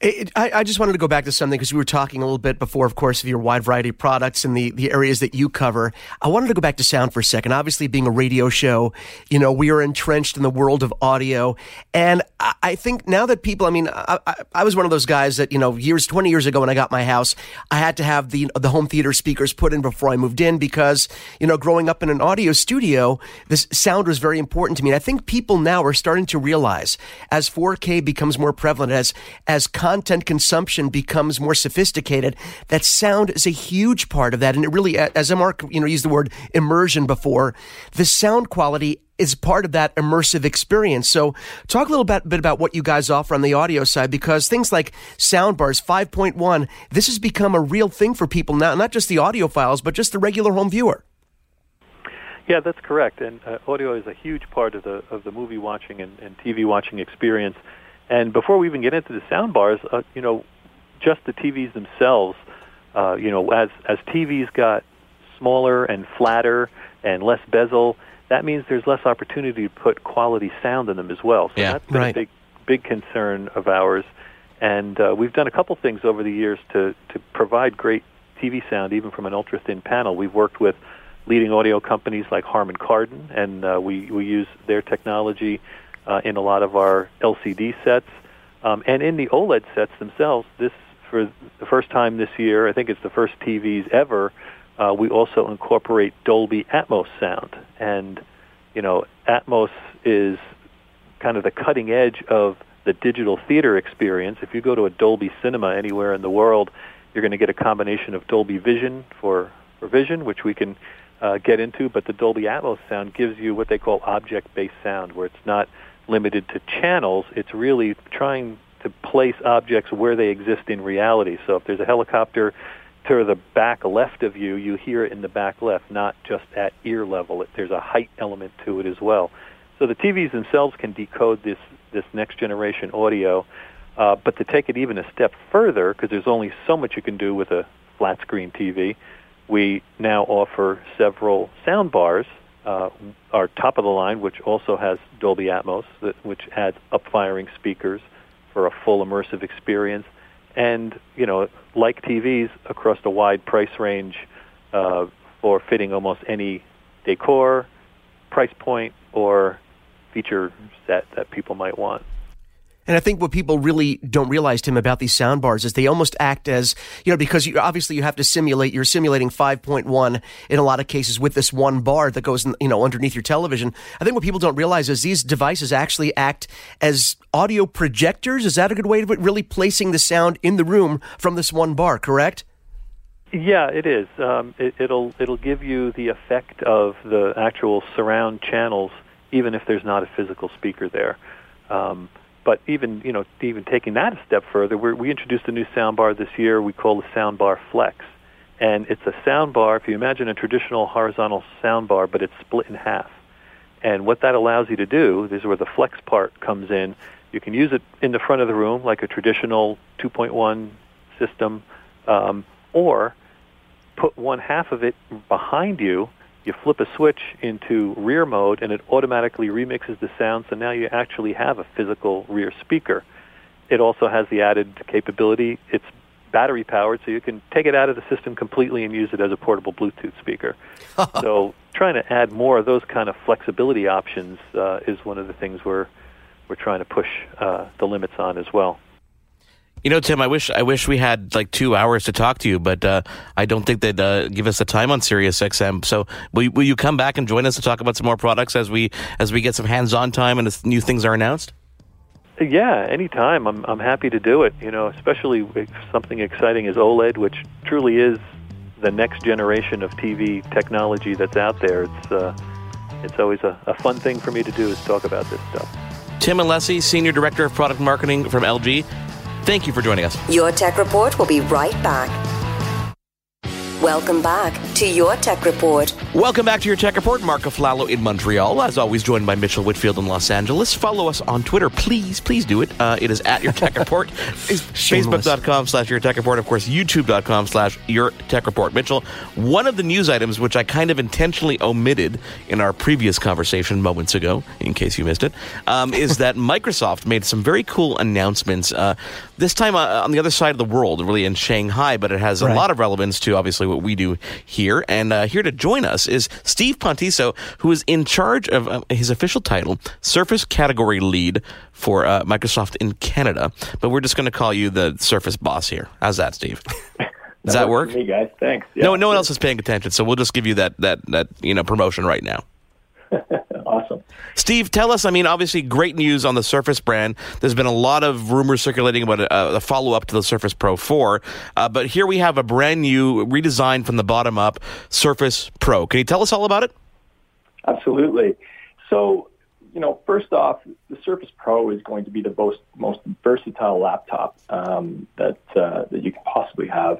It, I, I, just wanted to go back to something because we were talking a little bit before, of course, of your wide variety of products and the, the areas that you cover. I wanted to go back to sound for a second. Obviously, being a radio show, you know, we are entrenched in the world of audio. And I, I think now that people, I mean, I, I, was one of those guys that, you know, years, 20 years ago when I got my house, I had to have the, the home theater speakers put in before I moved in because, you know, growing up in an audio studio, this sound was very important to me. And I think people now are starting to realize as 4K becomes more prevalent, as, as content consumption becomes more sophisticated, that sound is a huge part of that. And it really, as Mark, you know, used the word immersion before, the sound quality is part of that immersive experience. So talk a little bit, bit about what you guys offer on the audio side, because things like soundbars 5.1, this has become a real thing for people now, not just the audiophiles, but just the regular home viewer. Yeah, that's correct. And uh, audio is a huge part of the of the movie watching and, and TV watching experience. And before we even get into the sound bars, uh, you know, just the TVs themselves, uh, you know, as as TVs got smaller and flatter and less bezel, that means there's less opportunity to put quality sound in them as well. So yeah, that's been right. a big big concern of ours. And uh, we've done a couple things over the years to to provide great TV sound, even from an ultra thin panel. We've worked with leading audio companies like Harman Kardon, and uh, we we use their technology uh, in a lot of our LCD sets. Um, and in the OLED sets themselves, this for the first time this year, I think it's the first TVs ever, uh, we also incorporate Dolby Atmos sound. And, you know, Atmos is kind of the cutting edge of the digital theater experience. If you go to a Dolby cinema anywhere in the world, you're going to get a combination of Dolby Vision for, for vision, which we can uh, get into, but the Dolby Atmos sound gives you what they call object-based sound, where it's not limited to channels. It's really trying to place objects where they exist in reality. So if there's a helicopter to the back left of you, you hear it in the back left, not just at ear level. It, there's a height element to it as well. So the TVs themselves can decode this this next generation audio, uh, but to take it even a step further, because there's only so much you can do with a flat screen TV, we now offer several sound bars. Uh, our top of the line, which also has Dolby Atmos, which adds up-firing speakers for a full immersive experience, and you know, like TVs, across the wide price range uh, for fitting almost any decor, price point, or feature set that people might want. And I think what people really don't realize, Tim, about these sound bars is they almost act as, you know, because you, obviously you have to simulate, you're simulating 5.1 in a lot of cases with this one bar that goes, you know, underneath your television. I think what people don't realize is these devices actually act as audio projectors. Is that a good way of it? Really placing the sound in the room from this one bar, correct? Yeah, it is. Um, it, it'll it'll give you the effect of the actual surround channels, even if there's not a physical speaker there. Um, but even you know, even taking that a step further, we we introduced a new soundbar this year. We call the Soundbar Flex, and it's a soundbar. If you imagine a traditional horizontal soundbar, but it's split in half. And what that allows you to do, this is where the flex part comes in. You can use it in the front of the room like a traditional 2.1 system, um, or put one half of it behind you you flip a switch into rear mode and it automatically remixes the sound so now you actually have a physical rear speaker. It also has the added capability, it's battery powered so you can take it out of the system completely and use it as a portable Bluetooth speaker. so trying to add more of those kind of flexibility options uh, is one of the things we're we're trying to push uh, the limits on as well. You know, Tim, I wish I wish we had like two hours to talk to you, but uh, I don't think they'd uh, give us the time on Sirius XM. So, will, will you come back and join us to talk about some more products as we as we get some hands-on time and as new things are announced? Yeah, anytime. I'm I'm happy to do it. You know, especially if something exciting is OLED, which truly is the next generation of TV technology that's out there. It's uh, it's always a, a fun thing for me to do is talk about this stuff. Tim Alessi, Senior Director of Product Marketing from LG. Thank you for joining us. Your Tech Report will be right back. Welcome back to Your Tech Report. Welcome back to Your Tech Report. Mark Aflalo in Montreal. As always, joined by Mitchell Whitfield in Los Angeles. Follow us on Twitter. Please, please do it. Uh, it is at Your Tech Report. Facebook.com slash Your Tech Report. Of course, YouTube.com slash Your Tech Report. Mitchell, one of the news items which I kind of intentionally omitted in our previous conversation moments ago, in case you missed it, um, is that Microsoft made some very cool announcements. Uh, this time uh, on the other side of the world, really in Shanghai, but it has right. a lot of relevance to obviously what we do here. And uh, here to join us is Steve Pontiso, who is in charge of uh, his official title, Surface Category Lead for uh, Microsoft in Canada. But we're just going to call you the Surface boss here. How's that, Steve? Does that, that work? Me, guys. Thanks. Yeah, no, no one else is paying attention, so we'll just give you that that that you know promotion right now. awesome. Steve, tell us. I mean, obviously, great news on the Surface brand. There's been a lot of rumors circulating about a, a follow up to the Surface Pro 4, uh, but here we have a brand new, redesigned from the bottom up Surface Pro. Can you tell us all about it? Absolutely. So, you know, first off, the Surface Pro is going to be the most most versatile laptop um, that uh, that you can possibly have.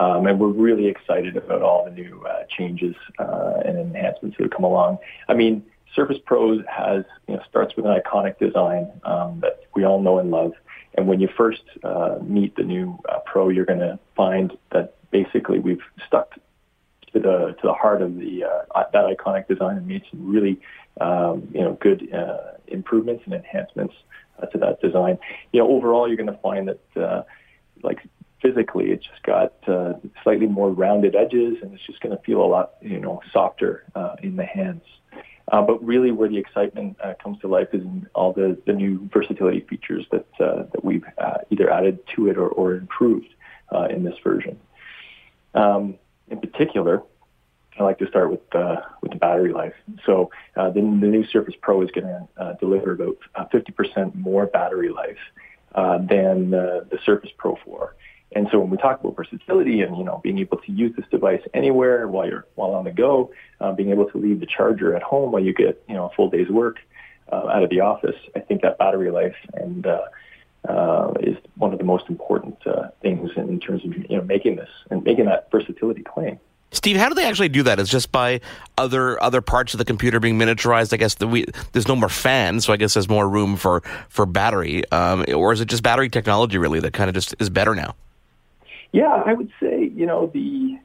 Um, and we're really excited about all the new uh, changes uh, and enhancements that have come along. I mean, Surface Pro has you know, starts with an iconic design um, that we all know and love. And when you first uh, meet the new uh, Pro, you're going to find that basically we've stuck to the to the heart of the uh, that iconic design and made some really um, you know good uh, improvements and enhancements to that design. You know, overall, you're going to find that like physically. It's just got uh, slightly more rounded edges, and it's just going to feel a lot, you know, softer uh, in the hands. Uh, but really, where the excitement uh, comes to life is in all the, the new versatility features that uh, that we've uh, either added to it or, or improved uh, in this version. Um, in particular, I like to start with uh, with the battery life. So uh, the, the new Surface Pro is going to uh, deliver about uh, 50% more battery life uh, than uh, the Surface Pro 4. And so when we talk about versatility and you know being able to use this device anywhere while you're while on the go, uh, being able to leave the charger at home while you get you know a full day's work uh, out of the office, I think that battery life and uh, uh, is one of the most important uh, things in terms of you know making this and making that versatility claim. Steve, how do they actually do that? Is just by other other parts of the computer being miniaturized? I guess the, we, there's no more fans, so I guess there's more room for for battery, um, or is it just battery technology really that kind of just is better now? Yeah, I would say you know the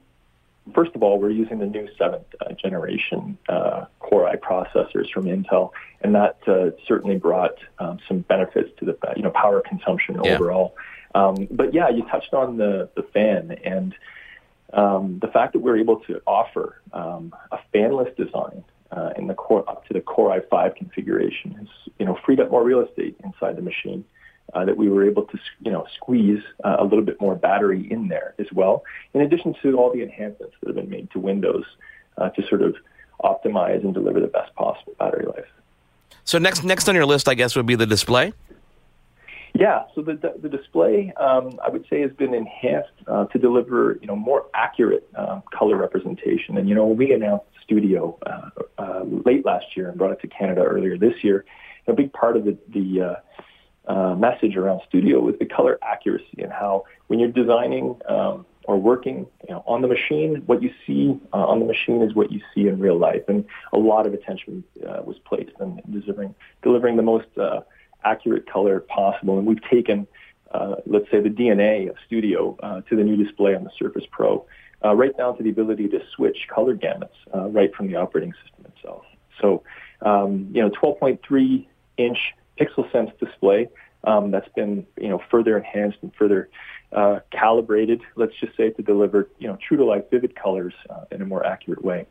first of all we're using the new seventh uh, generation uh, Core i processors from Intel, and that uh, certainly brought um, some benefits to the you know power consumption yeah. overall. Um, but yeah, you touched on the the fan and um, the fact that we're able to offer um, a fanless design uh, in the core up to the Core i5 configuration has you know freed up more real estate inside the machine. Uh, that we were able to you know squeeze uh, a little bit more battery in there as well. In addition to all the enhancements that have been made to Windows uh, to sort of optimize and deliver the best possible battery life. So next next on your list, I guess, would be the display. Yeah, so the the, the display, um, I would say, has been enhanced uh, to deliver you know more accurate uh, color representation. And you know, we announced Studio uh, uh, late last year and brought it to Canada earlier this year. A big part of the the uh, message around Studio was the color accuracy and how when you're designing um, or working you know, on the machine, what you see uh, on the machine is what you see in real life. And a lot of attention uh, was placed in delivering delivering the most uh, accurate color possible. And we've taken, uh, let's say, the DNA of Studio uh, to the new display on the Surface Pro, uh, right down to the ability to switch color gamuts uh, right from the operating system itself. So, um, you know, 12.3 inch PixelSense display um, that's been, you know, further enhanced and further uh, calibrated, let's just say, to deliver, you know, true to life vivid colors uh, in a more accurate way.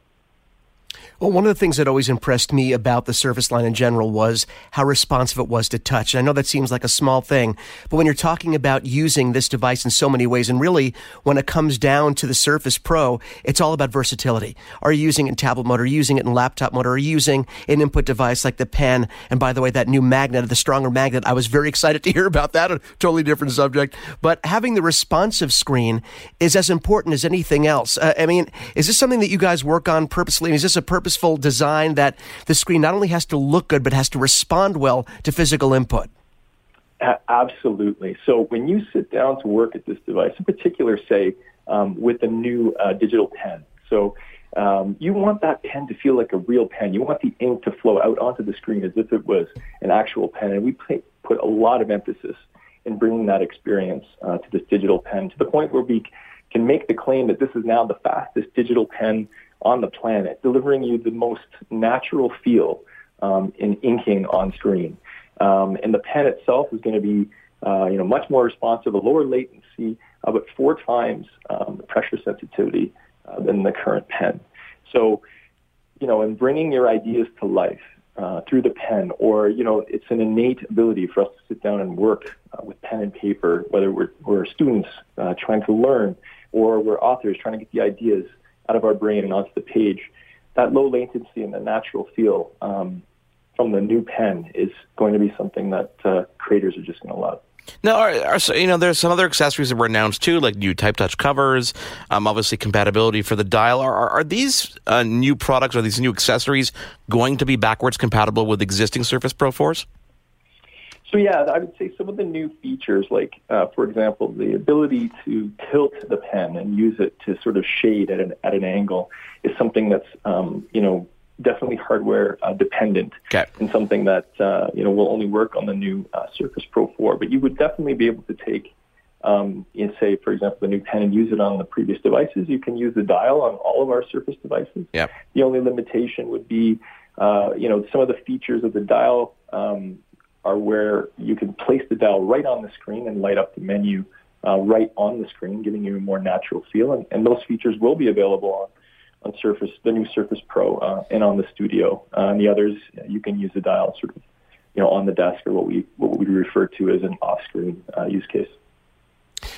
Well, one of the things that always impressed me about the Surface line in general was how responsive it was to touch. And I know that seems like a small thing, but when you're talking about using this device in so many ways, and really when it comes down to the Surface Pro, it's all about versatility. Are you using it in tablet mode? Are you using it in laptop mode? Are you using an input device like the pen? And by the way, that new magnet, the stronger magnet, I was very excited to hear about that. A totally different subject. But having the responsive screen is as important as anything else. Uh, I mean, is this something that you guys work on purposely? Is this a purpose purposeful design that the screen not only has to look good, but has to respond well to physical input. Absolutely. So when you sit down to work at this device, in particular, say, um, with a new uh, digital pen, so um, you want that pen to feel like a real pen. You want the ink to flow out onto the screen as if it was an actual pen. And we put a lot of emphasis in bringing that experience uh, to this digital pen to the point where we can make the claim that this is now the fastest digital pen on the planet, delivering you the most natural feel um, in inking on screen. Um, and the pen itself is going to be, uh, you know, much more responsive, a lower latency, uh, but four times um, the pressure sensitivity uh, than the current pen. So, you know, in bringing your ideas to life uh, through the pen, or you know, it's an innate ability for us to sit down and work uh, with pen and paper, whether we're, we're students uh, trying to learn or we're authors trying to get the ideas out of our brain and onto the page. That low latency and the natural feel um, from the new pen is going to be something that uh, creators are just going to love. Now, are, are, you know, there's some other accessories that were announced too, like new Type Touch covers, um, obviously compatibility for the dial. Are, are, are these uh, new products or these new accessories going to be backwards compatible with existing Surface Pro 4s? So yeah, I would say some of the new features, like uh, for example, the ability to tilt the pen and use it to sort of shade at an at an angle, is something that's um, you know definitely hardware uh, dependent okay. and something that uh, you know will only work on the new uh, Surface Pro 4. But you would definitely be able to take, um, in say for example, the new pen and use it on the previous devices. You can use the dial on all of our Surface devices. Yep. The only limitation would be, uh, you know, some of the features of the dial. Um, are where you can place the dial right on the screen and light up the menu uh, right on the screen, giving you a more natural feel. And, and those features will be available on, on Surface, the new Surface Pro, uh, and on the Studio. Uh, and the others, you can use the dial sort of, you know, on the desk or what we what we refer to as an off-screen uh, use case.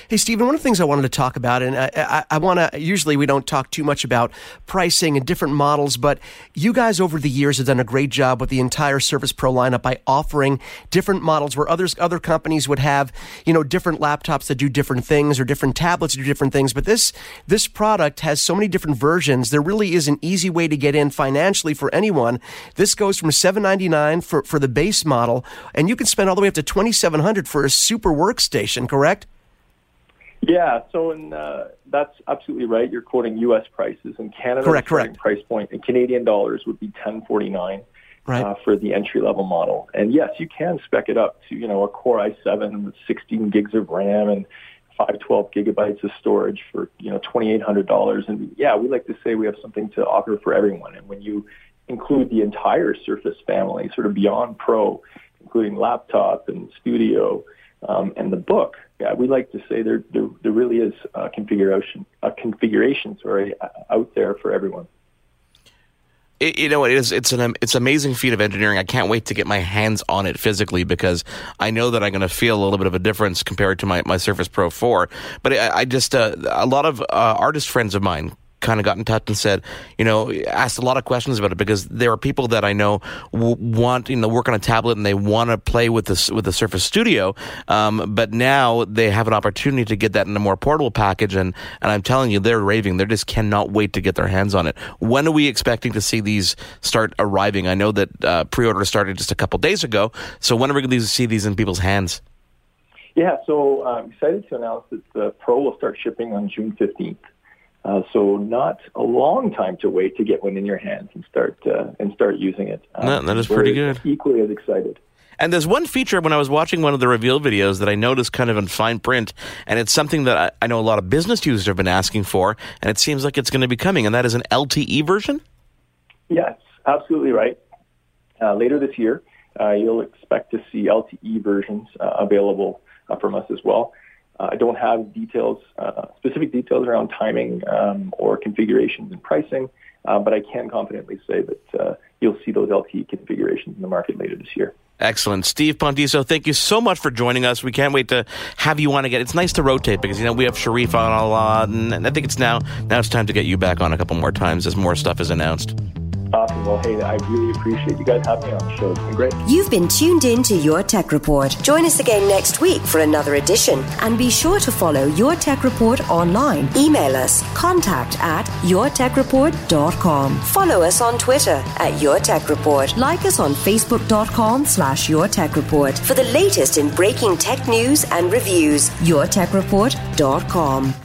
Hey, Stephen, one of the things I wanted to talk about, and I, I, I want to, usually we don't talk too much about pricing and different models, but you guys over the years have done a great job with the entire Surface Pro lineup by offering different models where others, other companies would have, you know, different laptops that do different things or different tablets that do different things. But this, this product has so many different versions. There really is an easy way to get in financially for anyone. This goes from $799 for, for the base model, and you can spend all the way up to 2700 for a super workstation, correct? Yeah, so in, uh, that's absolutely right. You're quoting U.S. prices. In Canada, correct, correct. price point in Canadian dollars would be 1049 right. uh, for the entry level model. And yes, you can spec it up to you know a Core i7 with 16 gigs of RAM and 512 gigabytes of storage for you know $2,800. And yeah, we like to say we have something to offer for everyone. And when you include the entire Surface family, sort of beyond Pro, including laptop and studio um, and the book, yeah, we like to say there there, there really is a configuration a configuration sorry out there for everyone. It, you know, it is. It's an it's amazing feat of engineering. I can't wait to get my hands on it physically because I know that I'm going to feel a little bit of a difference compared to my, my Surface Pro 4. But I, I just uh, a lot of uh, artist friends of mine kind of got in touch and said, you know, asked a lot of questions about it because there are people that I know w- want, you know, work on a tablet and they want to play with this with the Surface Studio, um, but now they have an opportunity to get that in a more portable package, and and I'm telling you, they're raving. They just cannot wait to get their hands on it. When are we expecting to see these start arriving? I know that uh, pre-order started just a couple days ago, so when are we going to see these in people's hands? Yeah, so I'm excited to announce that the Pro will start shipping on June 15th. Uh, so not a long time to wait to get one in your hands and start uh, and start using it. Um, no, that is pretty good. Equally as excited. And there's one feature when I was watching one of the reveal videos that I noticed kind of in fine print, and it's something that I, I know a lot of business users have been asking for, and it seems like it's going to be coming, and that is an LTE version. Yes, absolutely right. Uh, later this year, uh, you'll expect to see LTE versions uh, available from us as well. Uh, I don't have details, uh, specific details around timing um, or configurations and pricing, uh, but I can confidently say that you'll see those LTE configurations in the market later this year. Excellent. Steve Pontiso, thank you so much for joining us. We can't wait to have you on again. It's nice to rotate because, you know, we have Sharif on a lot, and I think it's now, now it's time to get you back on a couple more times as more stuff is announced. Well, hey, I really appreciate you guys having me on the show. It's been great. You've been tuned in to Your Tech Report. Join us again next week for another edition. And be sure to follow Your Tech Report online. Email us contact at yourtechreport.com. Follow us on Twitter at Your Tech Report. Like us on facebook.com slash Your Tech Report for the latest in breaking tech news and reviews. yourtechreport.com.